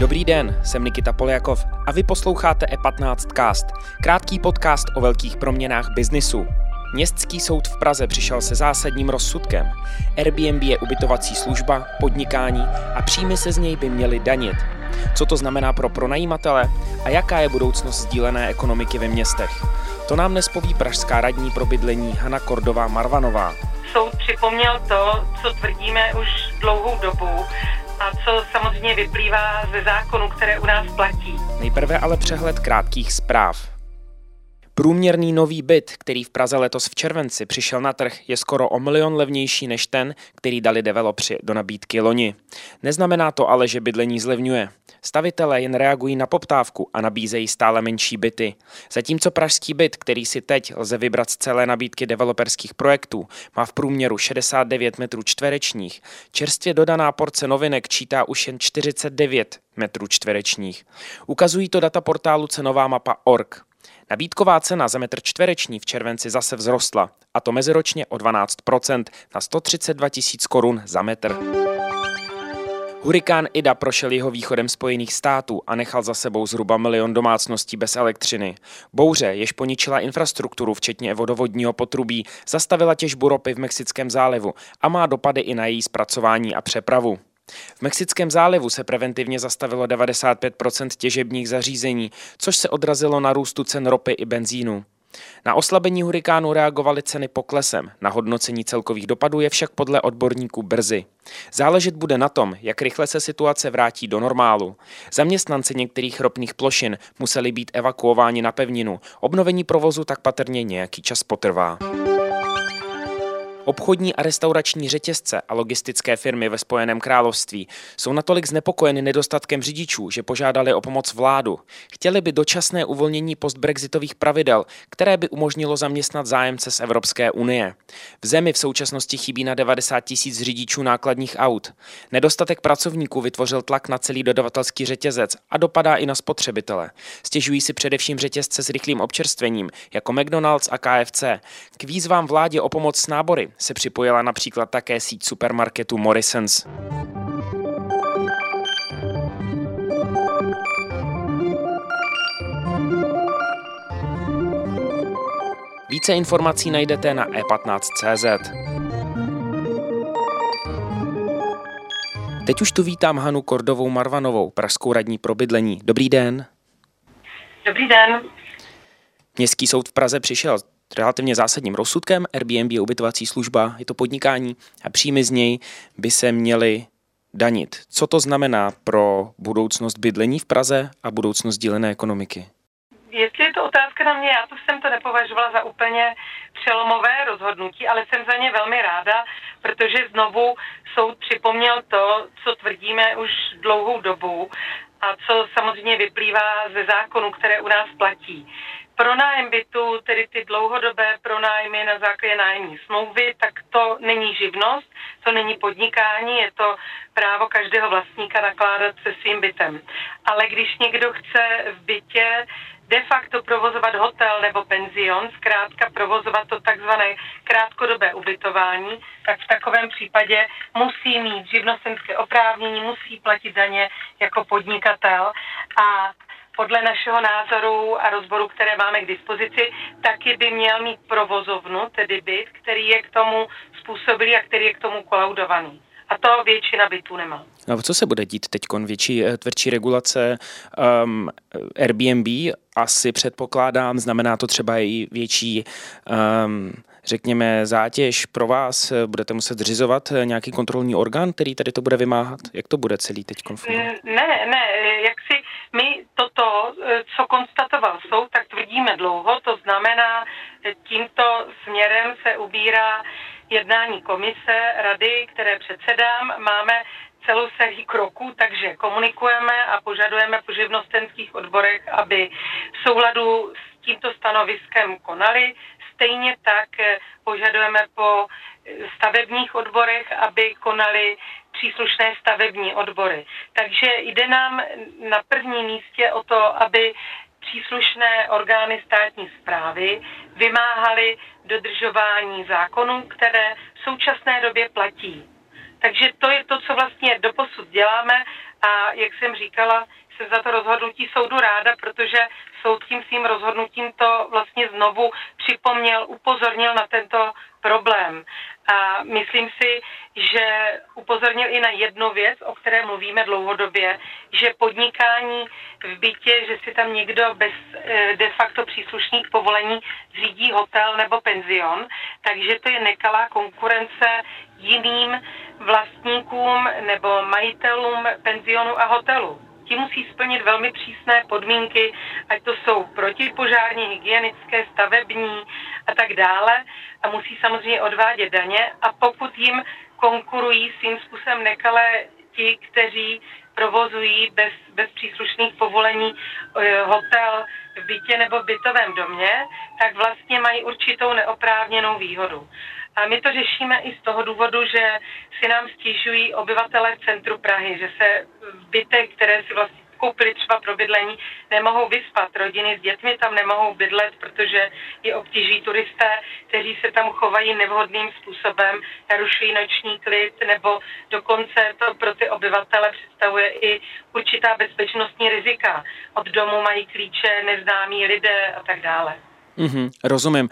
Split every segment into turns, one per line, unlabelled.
Dobrý den, jsem Nikita Poljakov a vy posloucháte E15 Cast, krátký podcast o velkých proměnách biznisu. Městský soud v Praze přišel se zásadním rozsudkem. Airbnb je ubytovací služba, podnikání a příjmy se z něj by měly danit. Co to znamená pro pronajímatele a jaká je budoucnost sdílené ekonomiky ve městech? To nám nespoví pražská radní pro bydlení Hana Kordová Marvanová.
Soud připomněl to, co tvrdíme už dlouhou dobu, a co samozřejmě vyplývá ze zákonů, které u nás platí.
Nejprve ale přehled krátkých zpráv. Průměrný nový byt, který v Praze letos v červenci přišel na trh, je skoro o milion levnější než ten, který dali developři do nabídky loni. Neznamená to ale, že bydlení zlevňuje. Stavitelé jen reagují na poptávku a nabízejí stále menší byty. Zatímco pražský byt, který si teď lze vybrat z celé nabídky developerských projektů, má v průměru 69 metrů čtverečních, čerstvě dodaná porce novinek čítá už jen 49 metrů čtverečních. Ukazují to data portálu cenová mapa.org. Nabídková cena za metr čtvereční v červenci zase vzrostla, a to meziročně o 12% na 132 tisíc korun za metr. Hurikán Ida prošel jeho východem Spojených států a nechal za sebou zhruba milion domácností bez elektřiny. Bouře, jež poničila infrastrukturu, včetně vodovodního potrubí, zastavila těžbu ropy v Mexickém zálivu a má dopady i na její zpracování a přepravu. V Mexickém zálivu se preventivně zastavilo 95% těžebních zařízení, což se odrazilo na růstu cen ropy i benzínu. Na oslabení hurikánu reagovaly ceny poklesem, na hodnocení celkových dopadů je však podle odborníků brzy. Záležet bude na tom, jak rychle se situace vrátí do normálu. Zaměstnanci některých ropných plošin museli být evakuováni na pevninu, obnovení provozu tak patrně nějaký čas potrvá. Obchodní a restaurační řetězce a logistické firmy ve Spojeném království jsou natolik znepokojeny nedostatkem řidičů, že požádali o pomoc vládu. Chtěli by dočasné uvolnění postbrexitových pravidel, které by umožnilo zaměstnat zájemce z Evropské unie. V zemi v současnosti chybí na 90 tisíc řidičů nákladních aut. Nedostatek pracovníků vytvořil tlak na celý dodavatelský řetězec a dopadá i na spotřebitele. Stěžují si především řetězce s rychlým občerstvením, jako McDonald's a KFC. K výzvám vládě o pomoc s nábory se připojila například také síť supermarketu Morrisons. Více informací najdete na e15.cz. Teď už tu vítám Hanu Kordovou Marvanovou, pražskou radní pro bydlení. Dobrý den.
Dobrý den.
Městský soud v Praze přišel relativně zásadním rozsudkem. Airbnb je ubytovací služba, je to podnikání a příjmy z něj by se měly danit. Co to znamená pro budoucnost bydlení v Praze a budoucnost dílené ekonomiky?
Jestli je to otázka na mě, já to jsem to nepovažovala za úplně přelomové rozhodnutí, ale jsem za ně velmi ráda, protože znovu soud připomněl to, co tvrdíme už dlouhou dobu a co samozřejmě vyplývá ze zákonů, které u nás platí pronájem bytu, tedy ty dlouhodobé pronájmy na základě nájemní smlouvy, tak to není živnost, to není podnikání, je to právo každého vlastníka nakládat se svým bytem. Ale když někdo chce v bytě de facto provozovat hotel nebo penzion, zkrátka provozovat to takzvané krátkodobé ubytování, tak v takovém případě musí mít živnostenské oprávnění, musí platit daně jako podnikatel a podle našeho názoru a rozboru, které máme k dispozici, taky by měl mít provozovnu, tedy byt, který je k tomu způsobilý a který je k tomu kolaudovaný. A to většina bytů nemá.
No, co se bude dít teď? Větší, eh, tvrdší regulace um, Airbnb asi předpokládám, znamená to třeba i větší um, řekněme, zátěž pro vás? Budete muset zřizovat nějaký kontrolní orgán, který tady to bude vymáhat? Jak to bude celý teď konflikt?
Ne, ne, jak si my toto, co konstatoval soud, tak tvrdíme dlouho, to znamená, tímto směrem se ubírá jednání komise, rady, které předsedám. Máme celou sérii kroků, takže komunikujeme a požadujeme po živnostenských odborech, aby v souladu s tímto stanoviskem konali. Stejně tak požadujeme po stavebních odborech, aby konali příslušné stavební odbory. Takže jde nám na prvním místě o to, aby příslušné orgány státní zprávy vymáhaly dodržování zákonů, které v současné době platí. Takže to je to, co vlastně doposud děláme a jak jsem říkala, jsem za to rozhodnutí soudu ráda, protože soud tím svým rozhodnutím to vlastně znovu připomněl, upozornil na tento problém. A myslím si, že upozornil i na jednu věc, o které mluvíme dlouhodobě, že podnikání v bytě, že si tam někdo bez eh, de facto příslušných povolení zřídí hotel nebo penzion, takže to je nekalá konkurence jiným vlastníkům nebo majitelům penzionu a hotelu ti musí splnit velmi přísné podmínky, ať to jsou protipožární, hygienické, stavební a tak dále. A musí samozřejmě odvádět daně a pokud jim konkurují svým způsobem nekalé ti, kteří provozují bez, bez příslušných povolení eh, hotel v bytě nebo bytovém domě, tak vlastně mají určitou neoprávněnou výhodu. A my to řešíme i z toho důvodu, že si nám stěžují obyvatele v centru Prahy, že se bytech, které si vlastně koupili třeba pro bydlení, nemohou vyspat. Rodiny s dětmi tam nemohou bydlet, protože je obtíží turisté, kteří se tam chovají nevhodným způsobem, narušují noční klid, nebo dokonce to pro ty obyvatele představuje i určitá bezpečnostní rizika. Od domu mají klíče neznámí lidé a tak dále.
Mm-hmm, rozumím.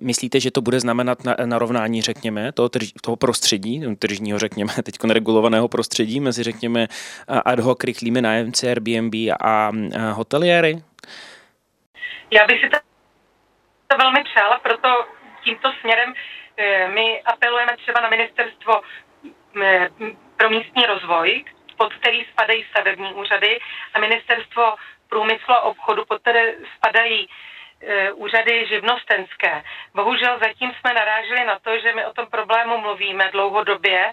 Myslíte, že to bude znamenat na, narovnání, řekněme, toho, trž, toho prostředí, tržního, řekněme, teď regulovaného prostředí mezi, řekněme, ad hoc rychlými nájemci Airbnb a, a hoteliéry?
Já bych si to, to velmi přála, proto tímto směrem e, my apelujeme třeba na ministerstvo e, pro místní rozvoj, pod který spadají stavební úřady a ministerstvo průmyslu a obchodu, pod které spadají úřady živnostenské. Bohužel zatím jsme naráželi na to, že my o tom problému mluvíme dlouhodobě,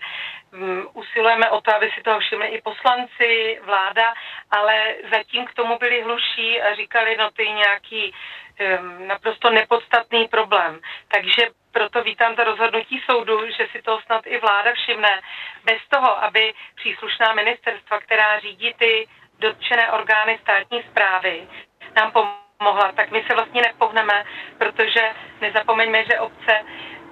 mm, usilujeme o to, aby si toho všimli i poslanci, vláda, ale zatím k tomu byli hluší a říkali, no to je nějaký naprosto nepodstatný problém. Takže proto vítám to rozhodnutí soudu, že si to snad i vláda všimne, bez toho, aby příslušná ministerstva, která řídí ty dotčené orgány státní zprávy, nám pomohly mohla, tak my se vlastně nepohneme, protože nezapomeňme, že obce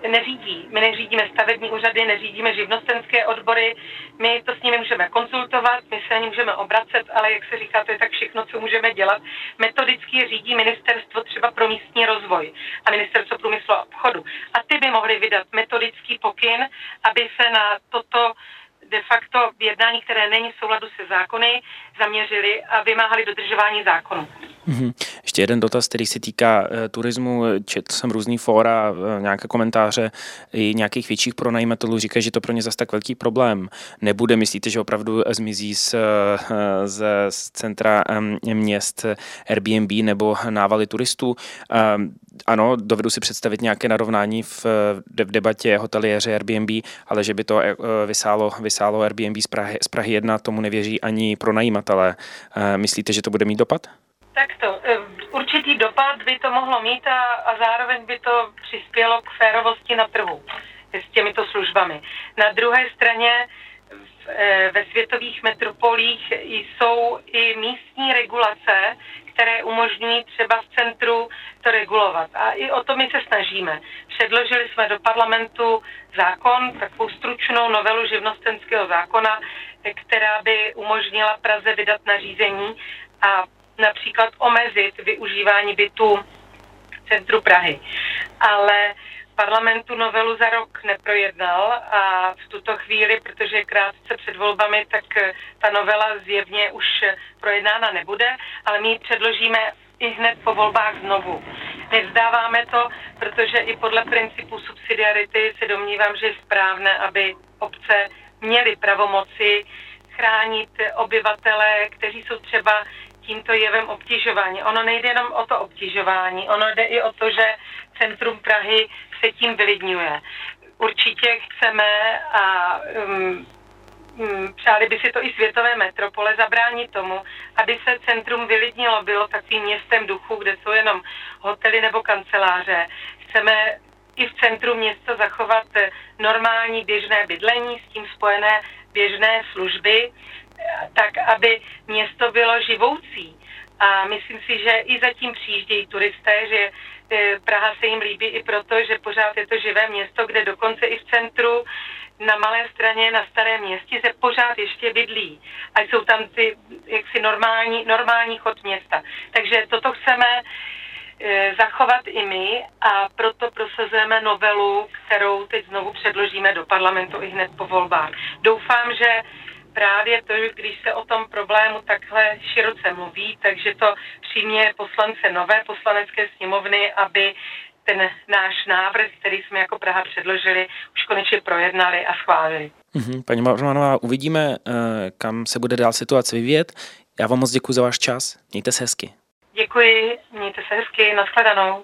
neřídí. My neřídíme stavební úřady, neřídíme živnostenské odbory, my to s nimi můžeme konzultovat, my se ani můžeme obracet, ale jak se říká, to je tak všechno, co můžeme dělat. Metodicky řídí ministerstvo třeba pro místní rozvoj a ministerstvo průmyslu a obchodu. A ty by mohly vydat metodický pokyn, aby se na toto de facto jednání, které není v souladu se zákony, zaměřili a vymáhali dodržování zákonu.
Mm-hmm. Ještě jeden dotaz, který se týká e, turismu. Četl jsem různý fóra, e, nějaké komentáře i nějakých větších pronajímatelů. Říkají, že to pro ně zase tak velký problém nebude. Myslíte, že opravdu zmizí z, z, z centra e, měst Airbnb nebo návaly turistů? E, ano, dovedu si představit nějaké narovnání v, v debatě hoteliéře Airbnb, ale že by to vysálo, vysálo Airbnb z Prahy, z Prahy 1, tomu nevěří ani pronajímatelé. Myslíte, že to bude mít dopad?
Tak to, eh, určitý dopad by to mohlo mít a, a zároveň by to přispělo k férovosti na trhu s těmito službami. Na druhé straně v, eh, ve světových metropolích jsou i místní regulace, které umožňují třeba v centru to regulovat. A i o to my se snažíme. Předložili jsme do parlamentu zákon, takovou stručnou novelu živnostenského zákona, která by umožnila Praze vydat nařízení a například omezit využívání bytů v centru Prahy. Ale parlamentu novelu za rok neprojednal a v tuto chvíli, protože krátce před volbami, tak ta novela zjevně už projednána nebude, ale my ji předložíme i hned po volbách znovu. Nevzdáváme to, protože i podle principu subsidiarity se domnívám, že je správné, aby obce měly pravomoci chránit obyvatele, kteří jsou třeba tímto jevem obtěžování. Ono nejde jenom o to obtěžování, ono jde i o to, že centrum Prahy se tím vylidňuje. Určitě chceme a um, um, přáli by si to i světové metropole zabránit tomu, aby se centrum vylidnilo, bylo takovým městem duchu, kde jsou jenom hotely nebo kanceláře. Chceme i v centru města zachovat normální běžné bydlení, s tím spojené běžné služby tak aby město bylo živoucí. a myslím si, že i zatím přijíždějí turisté, že e, Praha se jim líbí i proto, že pořád je to živé město, kde dokonce i v centru na malé straně na starém městě se pořád ještě bydlí. A jsou tam ty jaksi normální, normální chod města. Takže toto chceme e, zachovat i my a proto prosazujeme novelu, kterou teď znovu předložíme do parlamentu i hned po volbách. Doufám, že právě to, když se o tom problému takhle široce mluví, takže to přijmě poslance nové poslanecké sněmovny, aby ten náš návrh, který jsme jako Praha předložili, už konečně projednali a schválili.
Mm-hmm, paní Marmanová, uvidíme, eh, kam se bude dál situace vyvíjet. Já vám moc děkuji za váš čas. Mějte se hezky.
Děkuji, mějte se hezky, nashledanou.